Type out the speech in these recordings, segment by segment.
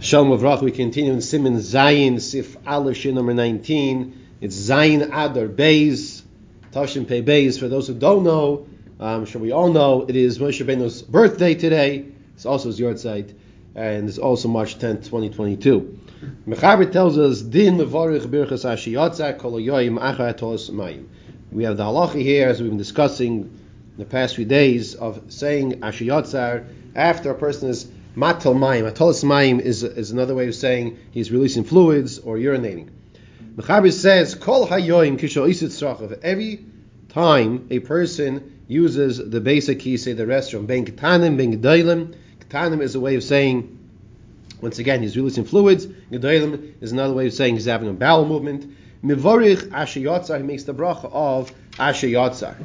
Shalom Avrach, we continue in Simon Zayin, Sif Aleph, number 19. It's Zayin Adar Beis, Tashim Pei Beis. For those who don't know, I'm sure we all know, it is Moshe Rabbeinu's birthday today. It's also his yahrzeit, and it's also March 10th, 2022. Mechaber tells us, Din Levarich Birchas Ashiyatza Kol Yoyim Achar Tos Mayim. We have the halacha here, as we've been discussing in the past few days, of saying Ashiyatzar after a person is Matal mayim. Atalas mayim is, is another way of saying he's releasing fluids or urinating. Mechaber says, Kol hayoim kisho isit Every time a person uses the basic key, say the restroom, ben ketanim, ben gedalim. Ketanim is a way of saying, once again, he's releasing fluids. Gedalim is another way of saying he's having a bowel movement. Mivorich asher he makes the bracha of asher yotzar.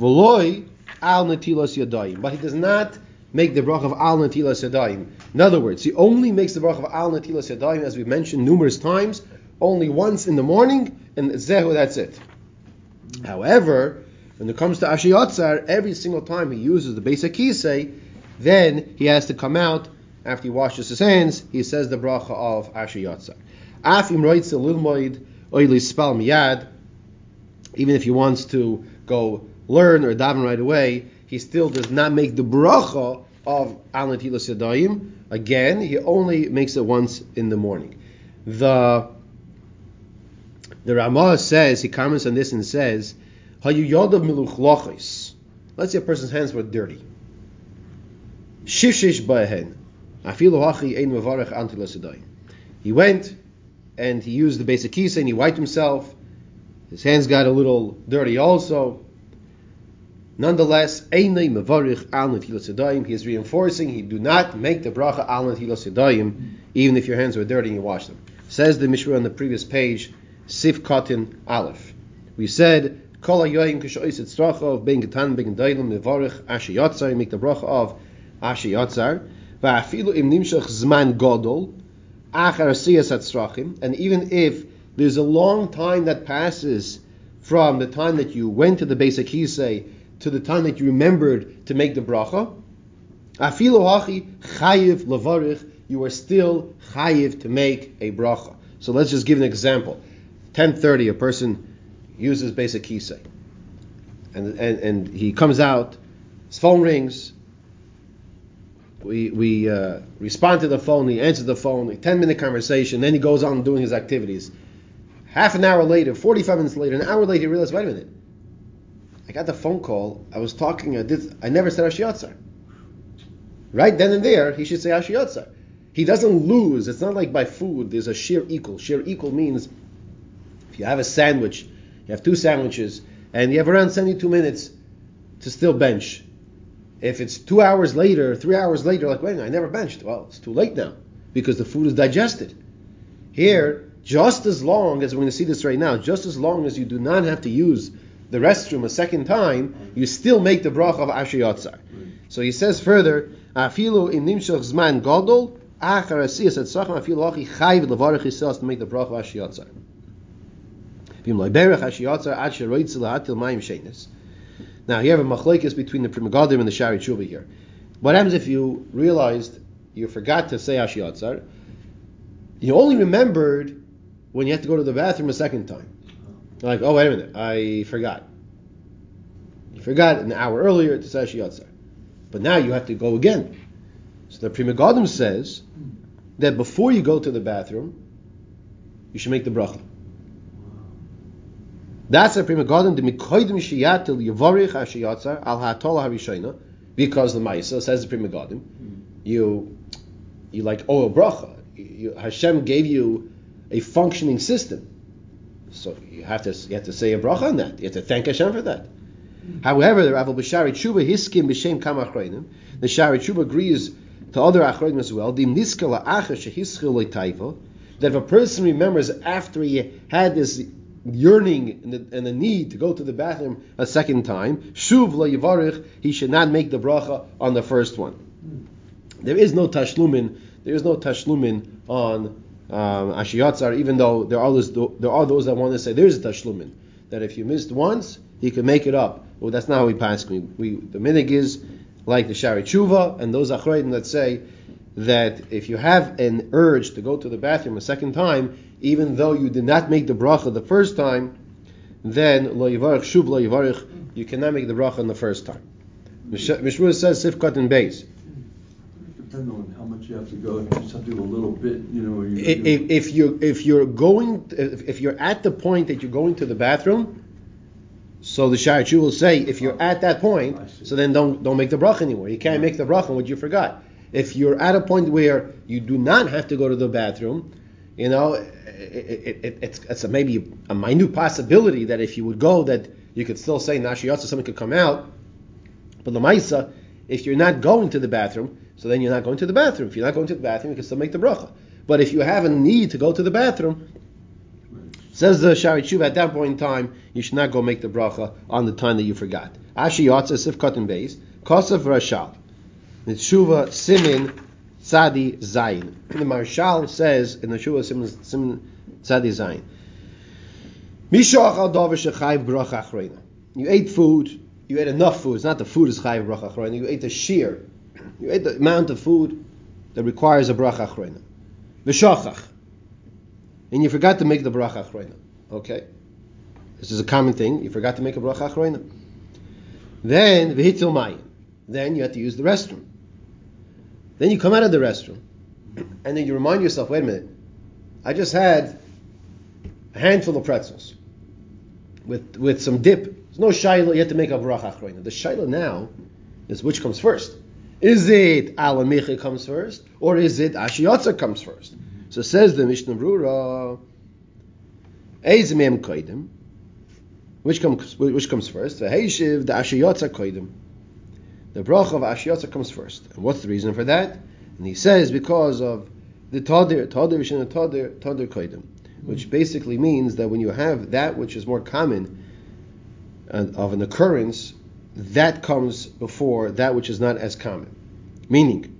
V'loi al netilos yadayim. But he does not make the bracha of al natilas yadayim. In other words, he only makes the bracha of al natilas yadayim, as we've mentioned numerous times, only once in the morning, and zehu, that's it. However, when it comes to Ashiyatzar, every single time he uses the basic kisei, then he has to come out after he washes his hands. He says the bracha of Ashiyatzar. Afim writes a lilmoid oili spal miyad. Even if he wants to go learn or daven right away, he still does not make the bracha of al yadayim. Again, he only makes it once in the morning. The the Ramah says he comments on this and says, "Hayu yodav Let's say a person's hands were dirty. Shishish ba'hen. Afilu ein mevarech antilas. He went and he used the basic kisa and he wiped himself. His hands got a little dirty also. Nonetheless, Einay Mevarich Al Netilas he is reinforcing, he do not make the bracha Al Netilas even if your hands were dirty and you wash them. Says the Mishra on the previous page, Sif Katin Aleph. We said, Kol HaYoyim Kishoiset Stracha of Ben Getan Ben Gedailim Mevarich Asher Yotzar, make the bracha of Asher Yotzar, Va'afilu Im Nimshach Zman Godol, Achar Asiyas Atzrachim, and even if there's a long time that passes from the time that you went to the basic Hisei to the time that you remembered to make the bracha, afilu hachi chayiv lavarich, you are still chayiv to make a bracha. So let's just give an example. 10:30, a person uses basic kisei, and, and and he comes out, his phone rings. We we uh, respond to the phone. He answers the phone. A 10 minute conversation. Then he goes on doing his activities. Half an hour later, 45 minutes later, an hour later, he realizes, wait a minute, I got the phone call. I was talking. I did. I never said Ashiyatzar. Right then and there, he should say Ashiyatzar. He doesn't lose. It's not like by food. There's a share equal. Share equal means if you have a sandwich, you have two sandwiches, and you have around 72 minutes to still bench. If it's two hours later, three hours later, like wait, I never benched. Well, it's too late now because the food is digested. Here, just as long as we're going to see this right now, just as long as you do not have to use the restroom a second time, you still make the bracha of Asher Yotzar. So he says further, Afilu im nimshach zman gadol, achar asiyas et sachem afilu achi chayv levarach yisrael to make the bracha of Asher Yotzar. Vim loiberach Asher Yotzar ad sheroitz lahatil mayim shenis. Now you have a machlekes between the Pri Megadim and the Shari Tshuva here. What happens if you realized you forgot to say Asher Yotzar? You only remembered when you had to go to the bathroom a second time. Like, oh wait a minute, I forgot. You forgot an hour earlier to say Yotzar. But now you have to go again. So the Pri Megadim says that before you go to the bathroom, you should make the bracha. That's the Pri Megadim, the Mikoidim Shiyatil Yavarich Ashiyatzar al Hatol Harishayna, because the Maisa says the Pri Megadim, you you like oh a bracha. You, Hashem gave you a functioning system. So you have to you have to say a bracha on that. You have to thank Hashem for that. However, the Rav Bashari Tshuva Hiskim b'Shem Kam Achreinim, the Shari Tshuva agrees to other Achreinim as well. Dim Niskala Acha Shehischil Taiva, that if a person remembers after he had this yearning and the, and the, need to go to the bathroom a second time, Shuv Yivarich, he should not make the bracha on the first one. There is no tashlumin. There is no tashlumin on um, Ashiyatzar, even though there are those there are those that want to say there's a tashlumin that if you missed once, you can make it up. Well, that's not how we pass. We, we the minig is like the Shari Tshuva and those achroidim that say that if you have an urge to go to the bathroom a second time, even though you did not make the bracha the first time, then lo yivarich shuv lo yivarich, you cannot make the bracha on the first time. Mishmur says sifkat and base. Depends on how much you have to go. If you just have to go a little bit, you know. You, If, if you if you're going if, if you're at the point that you're going to the bathroom, so the Sharachu will say if you're at that point, so then don't don't make the bracha anymore. You can't make the bracha on what you forgot. If you're at a point where you do not have to go to the bathroom, you know, it, it, it, it's, it's a, maybe a minute possibility that if you would go, that you could still say nashiyatza, something could come out. But the Maisa, if you're not going to the bathroom, so then you're not going to the bathroom. If you're not going to the bathroom, you can still make the bracha. But if you have a need to go to the bathroom, says the Shari Tshuva, at that point in time, you should not go make the bracha on the time that you forgot. Ashi Yotza Sif Katan Beis, Kosav Rashal. The Tshuva Simin Tzadi Zayin. The Marshal says in the Tshuva Simin, Simin Tzadi Zayin. Mishach al davar shechayv bracha achreina. You ate food, you ate enough food. It's not the food is chayv bracha achreina. You ate the shear. You ate the amount of food that requires a bracha achreina. V'shachach. And you forgot to make the bracha achreina. Okay? This is a common thing. You forgot to make a bracha achreina. Then v'hitzil mayim. Then you have to use the restroom. Then you come out of the restroom, and then you remind yourself, wait a minute, I just had a handful of pretzels with with some dip. There's no shaila. You have to make a bracha achroina. The shaila now is which comes first. Is it alamicha comes first, or is it ashiyotza comes first? So says the Mishnah Brura, Eizmem koidim. Which comes which comes first? The heishiv the ashiyotza koidim. The bracha of ashiyotza comes first. And what's the reason for that? And he says because of the tadir, tadir vishin tadir, tadir koidim, which basically means that when you have that which is more common uh, of an occurrence, that comes before that which is not as common. Meaning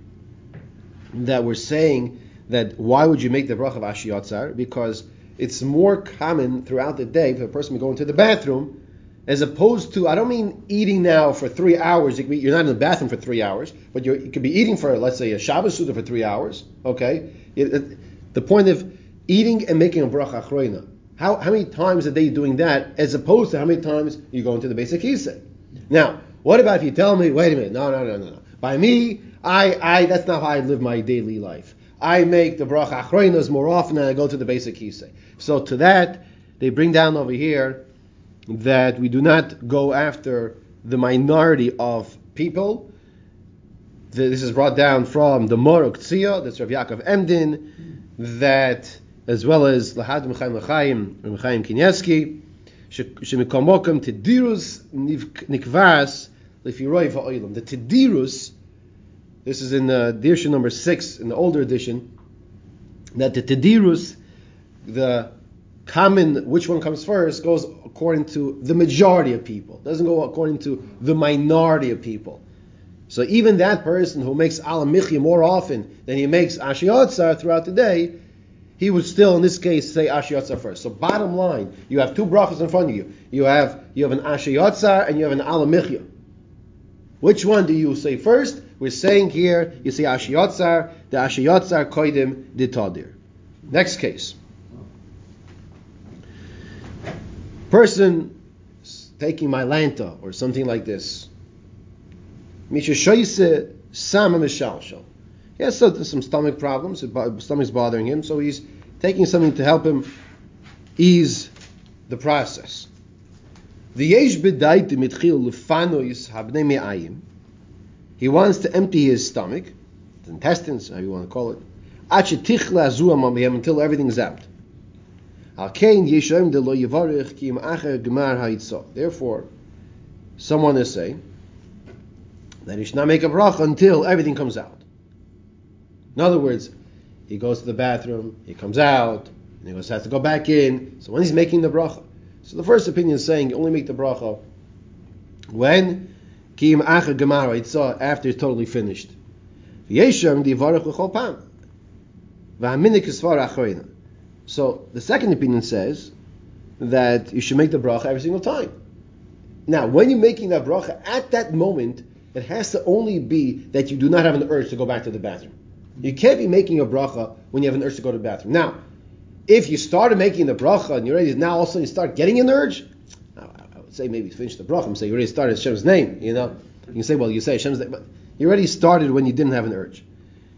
that we're saying that why would you make the bracha of ashiyotzar? Because it's more common throughout the day for a person to go into the bathroom as opposed to I don't mean eating now for three hours. You're not in the bathroom for three hours, but you could be eating for let's say a Shabbos Suda for three hours. Okay, It- it- the point of eating and making a bracha achroina. How how many times a day you doing that as opposed to how many times you go into the basic kisa? Now, what about if you tell me, wait a minute, no, no, no, no, no. By me, I, I, that's not how I live my daily life. I make the bracha achroinas more often and I go to the basic kisa. So to that, they bring down over here that we do not go after the minority of people. This is brought down from the Morok Tzia, that's Rav Yaakov Emden, that as well as Lahad Mechaim Lechaim, Rav Chaim The Tidirus, this is in uh, the edition number six, in the older edition, that the Tidirus, the common, which one comes first, goes according to the majority of people. Doesn't go according to the minority of people. So even that person who makes alam michya more often than he makes ashiyotzar throughout the day, he would still, in this case, say ashiyotzar first. So bottom line, you have two brachas in front of you. You have you have an ashiyotzar and you have an alam michya. Which one do you say first? We're saying here, you say ashiyotzar, the ashiyotzar koidim ditadir. Next case. Person taking Mylanta or something like this. Misha sama mishalshal. He has some, stomach problems. Stomach's bothering him, so he's taking something to help him ease the process. He wants to empty his stomach, intestines, how you want to call it, until out. Acher gemar ha'itzah. Therefore, someone is saying that he should not make a bracha until everything comes out. In other words, he goes to the bathroom, he comes out, and he goes, has to go back in. So when he's making the bracha, so the first opinion is saying you only make the bracha when ki im acher gemar ha'itzah, uh, after it's totally finished. So the second opinion says that you should make the bracha every single time. Now, when you're making that bracha, at that moment, it has to only be that you do not have an urge to go back to the bathroom. You can't be making a bracha when you have an urge to go to the bathroom. Now, if you started making the bracha and you're ready, now all of a sudden you start getting an urge, I would say maybe finish the bracha and say you already started Hashem's name, you know. You can say, well, you say Hashem's name, but you already started when you didn't have an urge.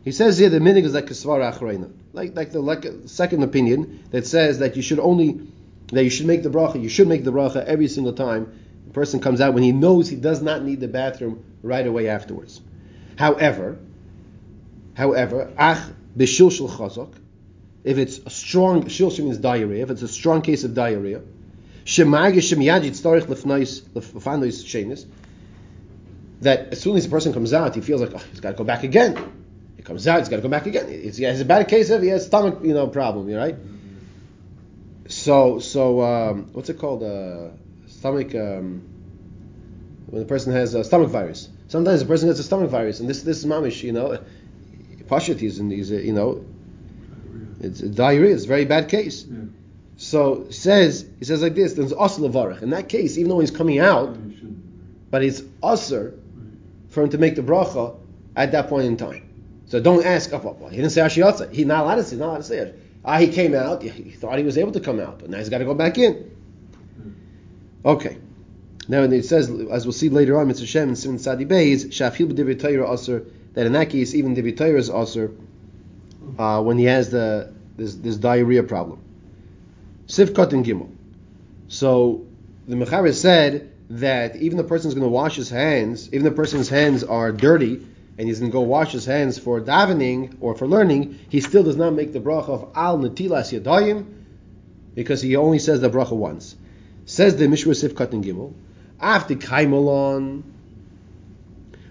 He says here the minig is like kasvara achreina, like like the like second opinion that says that you should only that you should make the bracha. You should make the bracha every single time the person comes out when he knows he does not need the bathroom right away afterwards. However, however, ach b'shilshul chazak, if it's a strong shilshul means diarrhea, if it's a strong case of diarrhea, shemagish shemiyajit starich lefnais lefanois shenis, that as soon as the person comes out, he feels like oh, he's got to go back again. He comes out, he's got to go back again. It's, he has a bad case of he has stomach, you know, problem, right? So, so um, what's it called? Uh, stomach. Um, when the person has a stomach virus. Sometimes the person gets a stomach virus, and this this is mamish, you know, pashut he's in these, you know, it's diarrhea. It's a very bad case. Yeah. So says he says like this. There's asr levarich. In that case, even though he's coming out, but it's usr for him to make the bracha at that point in time. So don't ask. Oh, well, he didn't say ashiyatza. He's not allowed to say. He's not allowed to say it. Ah, he came out. He thought he was able to come out, but now he's got to go back in. Okay. Now it says, as we'll see later on, Mr. Shem and Simon Sadi Beis, Shafil b'divri Torah asr. That in that case, even divri Torah is asr uh, when he has the this, this diarrhea problem. Sivkot and Gimel. So the Mechaber said that even the person's going to wash his hands, even the person's hands are dirty, and he's going to go wash his hands for davening or for learning, he still does not make the bracha of al netilas yadayim because he only says the bracha once. Says the Mishra Sivkot and Gimel. After Kaimalon,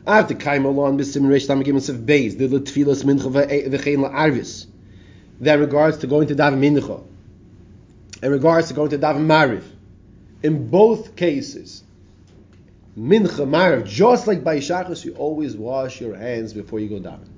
after Kaimalon, Bisim Reish Tam Gimel Siv Beis, the Tfilas Mincha v'chein eh, la'arvis. That regards to going to daven mincha. In regards to going to daven mariv. In both cases, mincha mariv, just like by shachas, you always wash your hands before you go daven.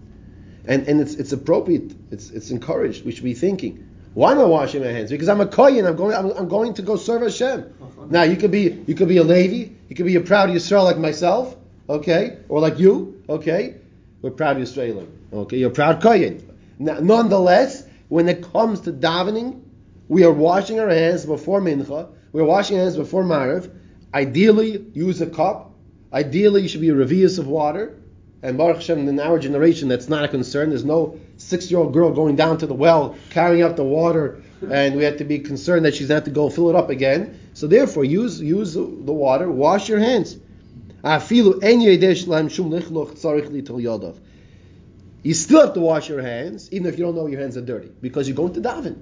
And and it's it's appropriate. It's it's encouraged. We should be thinking. Why am I washing my hands? Because I'm a kohen. I'm going. I'm, I'm going to go serve Hashem. Now you could be you could be a Levi. You could be a proud Yisrael like myself. Okay, or like you. Okay, we're proud Yisraelim. Okay, you're proud kohen. Nonetheless, when it comes to davening, we are washing our hands before mincha. We're washing our hands before mariv. Ideally, use a cup. Ideally, you should be a revius of water. And Baruch Hashem, in our generation, that's not a concern. There's no six-year-old girl going down to the well, carrying up the water, and we have to be concerned that she's going to have to go fill it up again. So therefore, use use the water, wash your hands. You still have to wash your hands, even if you don't know your hands are dirty, because you're going to daven.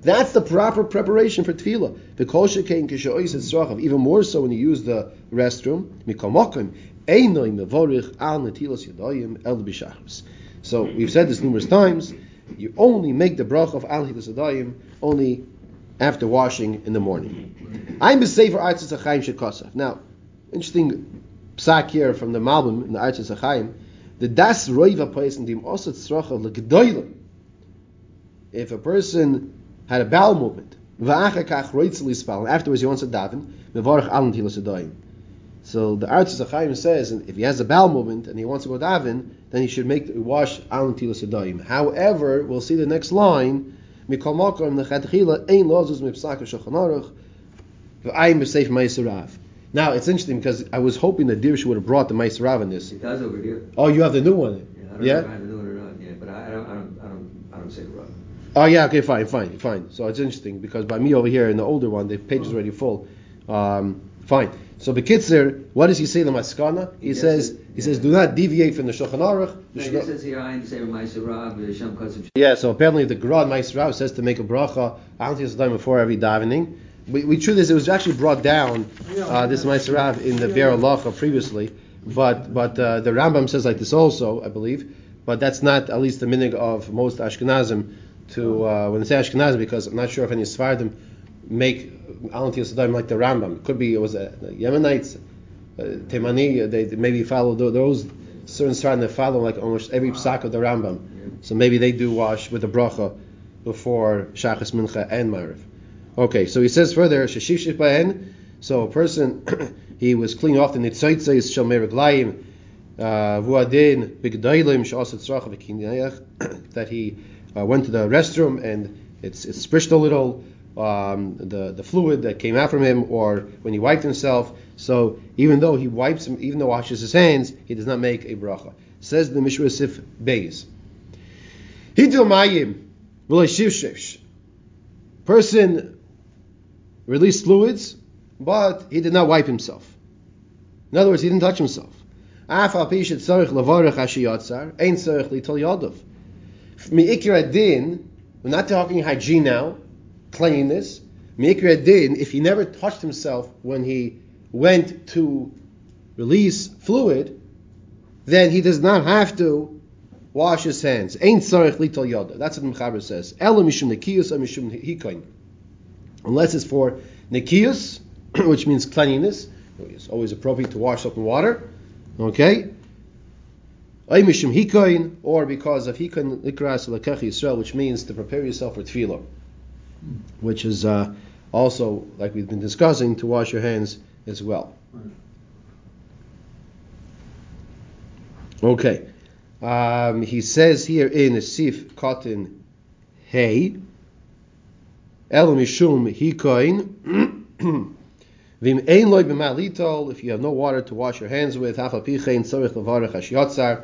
That's the proper preparation for tefillah. The kol shekein kishois etzrachav. Even more so when you use the restroom. Mikol mokim einoi mevorich al netilas yadayim el b'shachris. So we've said this numerous times. You only make the brach of al netilas yadayim only after washing in the morning. I'm b'sefer artzis achayim shekosaf. Now, interesting psak here from the Malbim in the artzis achayim. The das roiva in dim osat tzrachav legedoylim. If a person had a bowel movement, v'achakach roitzel ispal, and afterwards he wants to daven, mevarach al netilas yadayim. So the Artzis Achayim says, if he has a bowel movement and he wants to go daven, then he should make wash al netilas yadayim. However, we'll see the next line, mikol makom nechatchila ein lozus mipsak shulchan aruch v'ayim b'seif ma'iserav. Now it's interesting because I was hoping that Dirsh would have brought the ma'iserav in this. It does over here. Oh, you have the new one. Yeah, I don't Yeah? know if I have to do it or not. Yeah, but I, I don't, I don't, I don't, I don't say the. Oh yeah, okay, fine, fine, fine. So it's interesting because by me over here in the older one, the page is already full. Um, fine. So the Bekitzer, what does he say in the Maskana? He, He says it, he yeah. says do not deviate from the Shulchan Aruch. You No, should it go- just says here, I say my Sarab, Shem Kosim. yeah, so apparently the Grad Maisrav says to make a bracha Antias time before every davening. We, we true this, it was actually brought down uh, this Maisrav in the Be'er Halacha previously, but but uh, the Rambam says like this also, I believe. But that's not at least the minig of most Ashkenazim to uh, when they say Ashkenazim because I'm not sure if any Sephardim make Antias time like the Rambam. It could be it was uh, the Yemenites, uh, Temani, they, they maybe follow tho- those certain Sephardim that follow like almost every psak of the Rambam. So maybe they do wash with the bracha before Shachas Mincha and Mariv. Okay, so he says further, so a person, he was cleaning off the Nitzaitzais Shel Meraglayim, uh, Vuadin Bigdailim Shasat Sracha V'Kinayach, that he uh, went to the restroom and it's it's sprished a little, um, the the fluid that came out from him, or when he wiped himself. So even though he wipes him, even though washes his hands, he does not make a bracha. Says the Mishra Sif Beis. Hidil Mayim. Person released fluids, but he did not wipe himself. In other words, he didn't touch himself. We're not talking hygiene now, cleanliness. Mi'ikir if he never touched himself when he went to release fluid, then he does not have to wash his hands. That's what the Mechaber says. Unless it's for nekiyus, which means cleanliness, it's always appropriate to wash up in water. Okay? Or because of hikoin likras lekach Yisrael, which means to prepare yourself for tefillah, which is uh, also, like we've been discussing, to wash your hands as well. Okay. Um, he says here in Sif Cotton Hey, El Mishum Hikoin. Vim ein loy b'malitol, if you have no water to wash your hands with, hafal pichein tzorich levarech ashiotzar,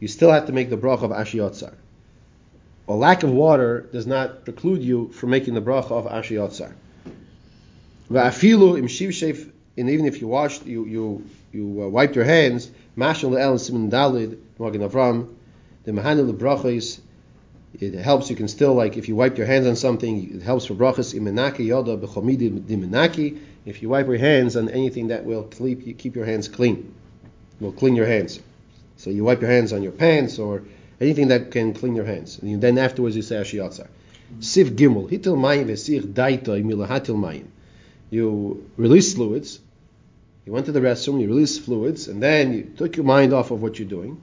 you still have to make the bracha of ashiotzar. A lack of water does not preclude you from making the bracha of ashiotzar. Va'afilu im shivshef, and even if you washed, you you you uh, wiped your hands, mashal le'el simin dalid, magen avram, the mahanu lebrachos, it helps. You can still like if you wipe your hands on something, it helps for brachas imenaki yoda dimenaki. If you wipe your hands on anything that will keep keep your hands clean, will clean your hands. So you wipe your hands on your pants or anything that can clean your hands. And then afterwards you say ashiyatzar. Sif gimel hitil mayim vesich daita imilahatil mayim. You release fluids. You went to the restroom. You release fluids, and then you took your mind off of what you're doing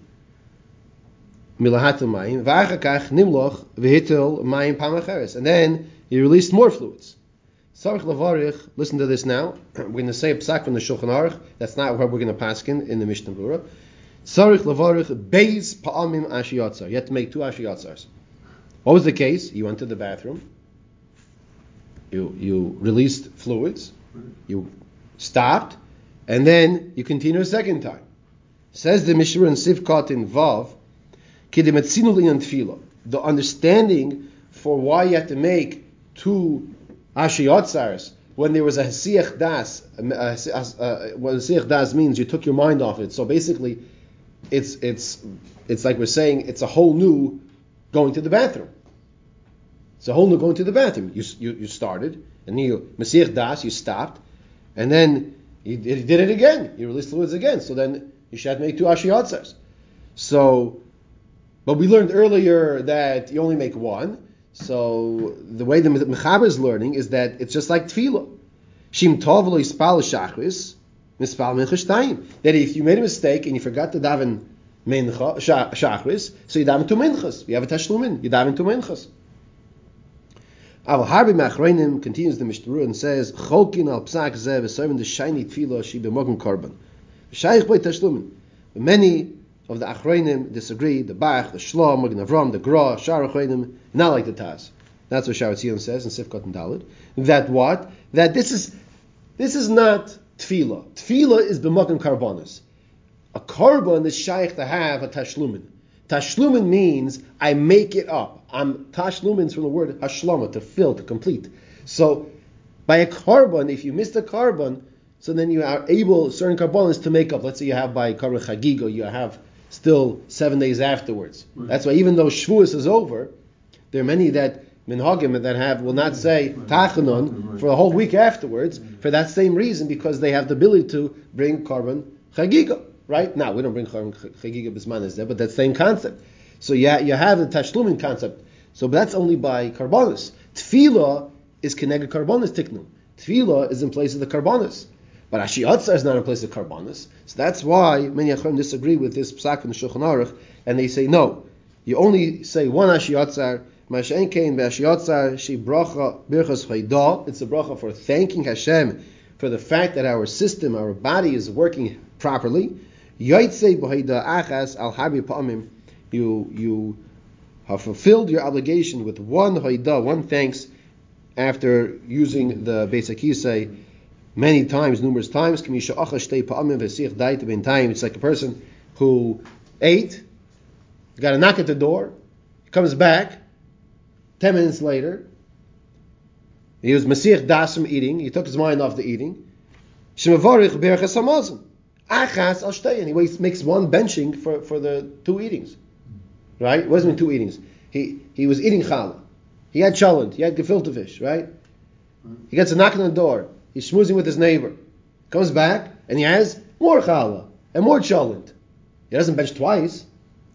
mayim, nimloch mayim pamacheres, and then he released more fluids. Sarich levarich, listen to this now. We're going to say a psak from the Shulchan Aruch. That's not what we're going to pass in the Mishnah Berurah. Sarich levarich beis pa'amim. You have to make two ashiyatzars. What was the case? You went to the bathroom. You you released fluids. You stopped, and then you continue a second time. Says the Mishnah in Sivkot in Vav. The understanding for why you have to make two ashiyotzars when there was a hasiach das. Uh, what hasiach das means, you took your mind off it. So basically, it's it's it's like we're saying it's a whole new going to the bathroom. It's a whole new going to the bathroom. You you, you started and then you masiach das, you stopped, and then you, did it again. You released the words again. So then you should make two ashiyotzars. So but we learned earlier that you only make one. So the way the Mechaber is learning is that it's just like tefillah. Shim tov lo yispal shachris, mispal mincha That if you made a mistake and you forgot to daven mincha shachris, so you daven two minchas. You have a tashlumin, you daven two minchas. Aval Harbi Machreinim continues the Mishnah and says, Cholkin al psak zeh v'servin the shiny tefillah she b'mogen korban. V'shayich by tashlumin. Many of the Achreinim disagree. The Bach, the Shlomo, Magen Avram, the Gra, Shar not like the Taz. That's what Shara Tzion says in Sifkat and Dalid. That what? That this is this is not tefillah. Tefillah is b'makim karbonis. A carbon is shaykh to have a tashlumin. Tashlumin means I make it up. I'm tashlumin from the word hashlama to fill to complete. So by a carbon, if you miss the carbon, so then you are able certain carbonis to make up. Let's say you have by carbon chagigo, you have still seven days afterwards. Right. That's why even though Shavuos is over, there are many that minhagim that have will not say right. tachanon right. for a whole week afterwards for that same reason because they have the ability to bring carbon chagiga. Right now we don't bring carbon chagiga bisman there, but that same concept. So yeah, you have the tashlumin concept. So but that's only by carbonus. Tefillah is connected carbonus tiknum. Tefillah is in place of the carbonus. But Ashiyatza is not in place of Karbanis. So that's why many Achron disagree with this psak in the Shulchan Aruch, and they say, no, you only say one Ashiyatzar, Mashen Kain Bashiyatzar, Shi Bracha Birchas Chayda. It's a bracha for thanking Hashem for the fact that our system, our body is working properly. Yaitse b'hoida achas al harbi pa'amim. You you have fulfilled your obligation with one hoida, one thanks, after using the basic kisei many times, numerous times. It's like a person who ate, got a knock at the door, comes back, ten minutes later, he was Masiach Das from eating, he took his mind off the eating. Achas al He makes one benching for, for the two eatings. Right? It wasn't two eatings. He he was eating challah. He had cholent, he had gefilte fish, right? He gets a knock on the door. He's schmoozing with his neighbor. Comes back and he has more challah and more cholent. He doesn't bench twice,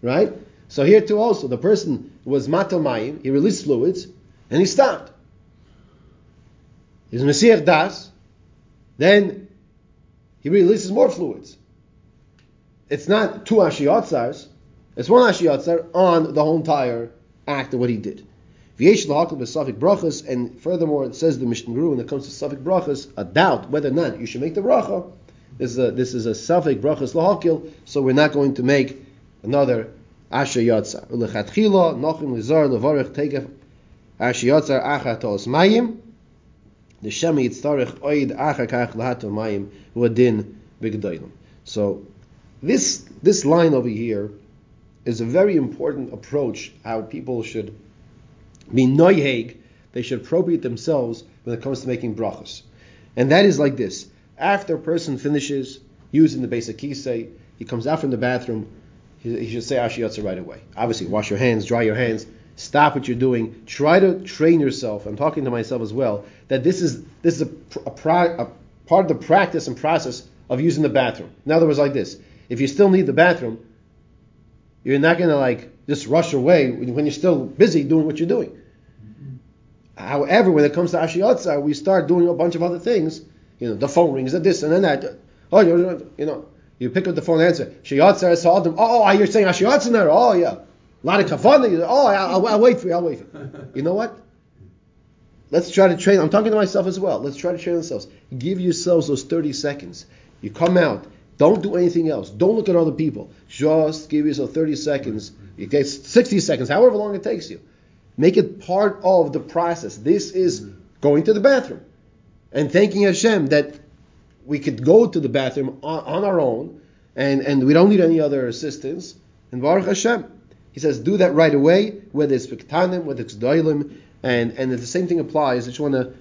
right? So here too also, the person was matomayim, he released fluids, and he stopped. He's Messiah Das, then he releases more fluids. It's not two ashiyotzars, it's one ashiyotzar on the whole entire act of what he did. V'yesh lahakol b'safik brachas, and furthermore, it says the Mishnah Berurah when it comes to safik brachas, a doubt whether or not you should make the bracha. This is a, this is a safik brachas lahakil, so we're not going to make another asher yatzar. Ulechatchila nochim lizar levarich tegef asher yatzar achat tos mayim. The shemi yitzarich oid achar kach lahato mayim uadin b'gdoilim. So this this line over here is a very important approach how people should be noyheg, they should appropriate themselves when it comes to making brachas. And that is like this. After a person finishes using the basic kisei, he comes out from the bathroom, he, he should say Ashiyatza right away. Obviously, wash your hands, dry your hands, stop what you're doing. Try to train yourself. I'm talking to myself as well, that this is this is a, a, a part of the practice and process of using the bathroom. In other words, like this. If you still need the bathroom, you're not going to like just rush away when you're still busy doing what you're doing. However, when it comes to Ashiyotza, we start doing a bunch of other things. You know, the phone rings, and this and then that. Oh, you know, you pick up the phone and answer. Shiyotza saw them. Oh, you're saying Ashiyotza there? Oh, yeah. A lot of kafana. Oh, I'll, I'll, wait for you. I'll wait for you. You know what? Let's try to train. I'm talking to myself as well. Let's try to train ourselves. Give yourselves those 30 seconds. You come out. Don't do anything else. Don't look at other people. Just give yourself 30 seconds. It takes 60 seconds, however long it takes you. Make it part of the process. This is going to the bathroom and thanking Hashem that we could go to the bathroom on, on our own and, and we don't need any other assistance. And Baruch Hashem. He says, do that right away, whether it's Piktanim, whether it's Doilim, and, and the same thing applies. I just want to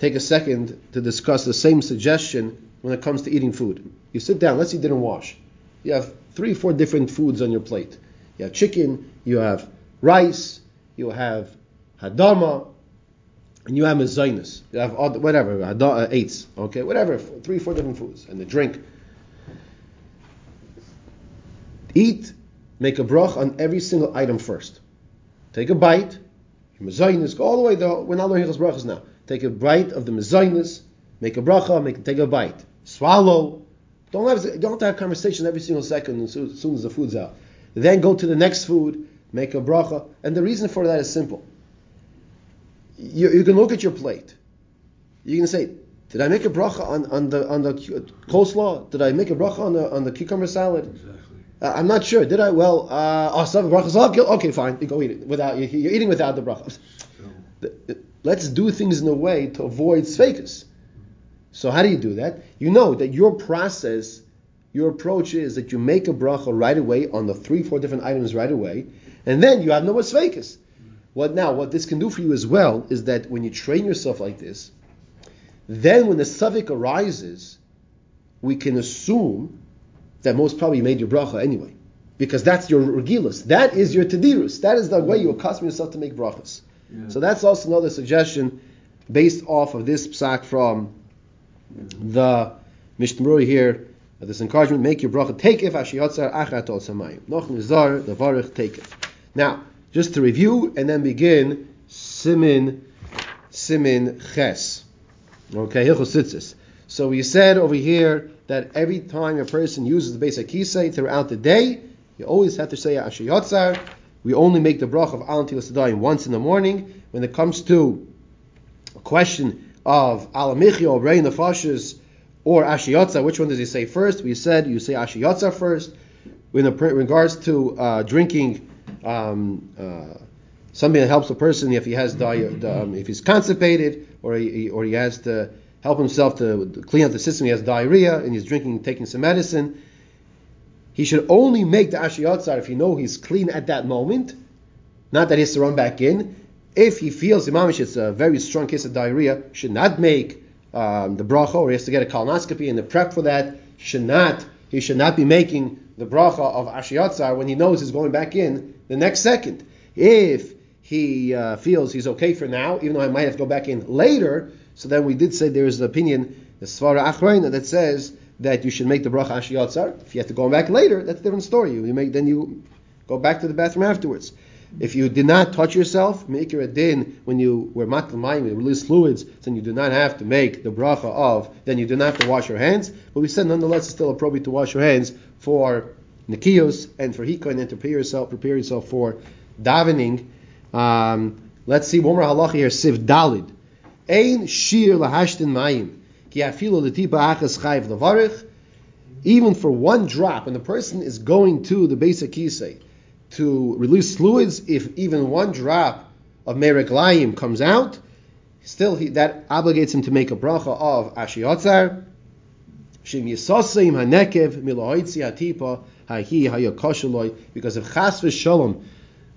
take a second to discuss the same suggestion when it comes to eating food. You sit down, let's say you didn't wash. You have three, four different foods on your plate. You have chicken, you have rice, you have hadama, and you have mezainis. You have whatever, uh, eights, okay, whatever, three, four different foods, and the drink. Eat, make a brach on every single item first. Take a bite, mezainis, go all the way, though, we're not learning those brachas now. Take a bite of the mezainis, make a bracha, make, take a bite. Swallow. Don't have, don't have conversation every single second as soon as the food's out. Then go to the next food, make a bracha. And the reason for that is simple. You, you can look at your plate. You can say, did I make a bracha on, on the on the coleslaw? Did I make a bracha on the on the cucumber salad? Exactly. Uh, I'm not sure. Did I? Well, uh, oh, some brachas. Okay, okay, fine. You go eat it without. You're eating without the brachas. Let's do things in a way to avoid sfekas. So how do you do that? You know that your process, your approach is that you make a bracha right away on the three, four different items right away, and then you have no more sveikas. What now? What this can do for you as well is that when you train yourself like this, then when the suffix arises, we can assume that most probably you made your bracha anyway, because that's your regilus. That is your tadirus. That is the way you accustom yourself to make brachas. Yeah. So that's also another suggestion based off of this psak from the Mishnah here, this encouragement, make your bracha take if ashiyotzar achat ol samayim. Noch nizar levarich take if. Now, just to review and then begin simin simin ches. Okay, hilchos So we said over here that every time a person uses the basic kisei throughout the day, you always have to say ashiyotzar. We only make the bracha of al once in the morning. When it comes to a question of alamichia or brain nefashis or Ashiyotza. Which one does he say first? We said you say Ashiyotza first. In regards to uh, drinking um, uh, something that helps a person if he has di- um, if he's constipated or he, or he has to help himself to clean out the system. He has diarrhea and he's drinking, taking some medicine. He should only make the ashiyatzar if you know he's clean at that moment, not that he has to run back in. If he feels imamish it's a very strong case of diarrhea, should not make um, the bracha or he has to get a colonoscopy and the prep for that. Should not he should not be making the bracha of ashiyatzar when he knows he's going back in the next second. If he uh, feels he's okay for now, even though I might have to go back in later, so then we did say there is an opinion, the Svara Achreina, that says that you should make the bracha ashiyatzar. If you have to go back later, that's a different story. You make then you go back to the bathroom afterwards. If you did not touch yourself, make your din when you were matlamayim, you release fluids, then you do not have to make the bracha of, then you do not have to wash your hands. But we said nonetheless it's still appropriate to wash your hands for nikiyos and for hikah and to prepare yourself, prepare yourself for davening. Um, let's see one more halacha here, siv dalid. Ein shir lahashtin mayim. Ki afilu letipa achas chayv levarich. Even for one drop, when the person is going to the basic kisei, to release fluids, if even one drop of mereglayim comes out, still he, that obligates him to make a bracha of ashiotzar, shim yisosim hanekev milohoitzi hatipa hahi hayakoshaloi, because if chas v'shalom,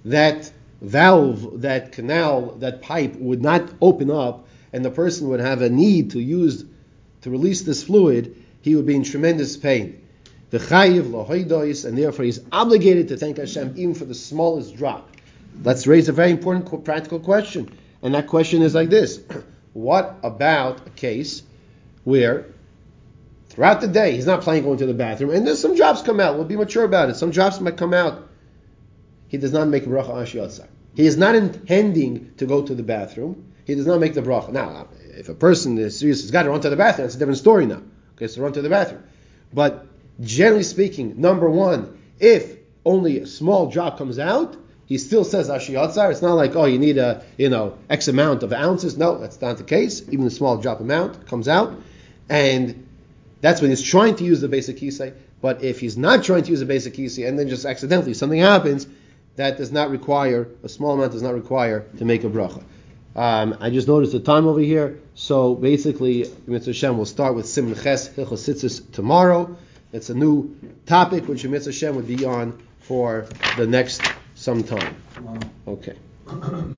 that valve, that canal, that pipe would not open up, and the person would have a need to use to release this fluid, he would be in tremendous pain the chayiv lohoidois, and therefore he's obligated to thank Hashem even for the smallest drop. Let's raise a very important practical question, and that question is like this: What about a case where throughout the day he's not planning going to the bathroom, and there's some drops come out? We'll be mature about it. Some drops might come out. He does not make bracha ashiyatzar. He is not intending to go to the bathroom. He does not make the bracha. Now, uh, if a person is serious, has got to run to the bathroom. It's a different story now. Okay, so run to the bathroom. But generally speaking, number one, if only a small drop comes out, he still says ashiyatzar. It's not like, oh, you need a, you know, X amount of ounces. No, that's not the case. Even a small drop amount comes out. And that's when he's trying to use the basic kisei. But if he's not trying to use the basic kisei and then just accidentally something happens, that does not require, a small amount does not require to make a bracha. Um, I just noticed the time over here. So basically, Mitzvah Hashem will start with Simon Ches Hilchos tomorrow. It's a new topic which Mitzvah Hashem would be on for the next some time. Wow. Okay.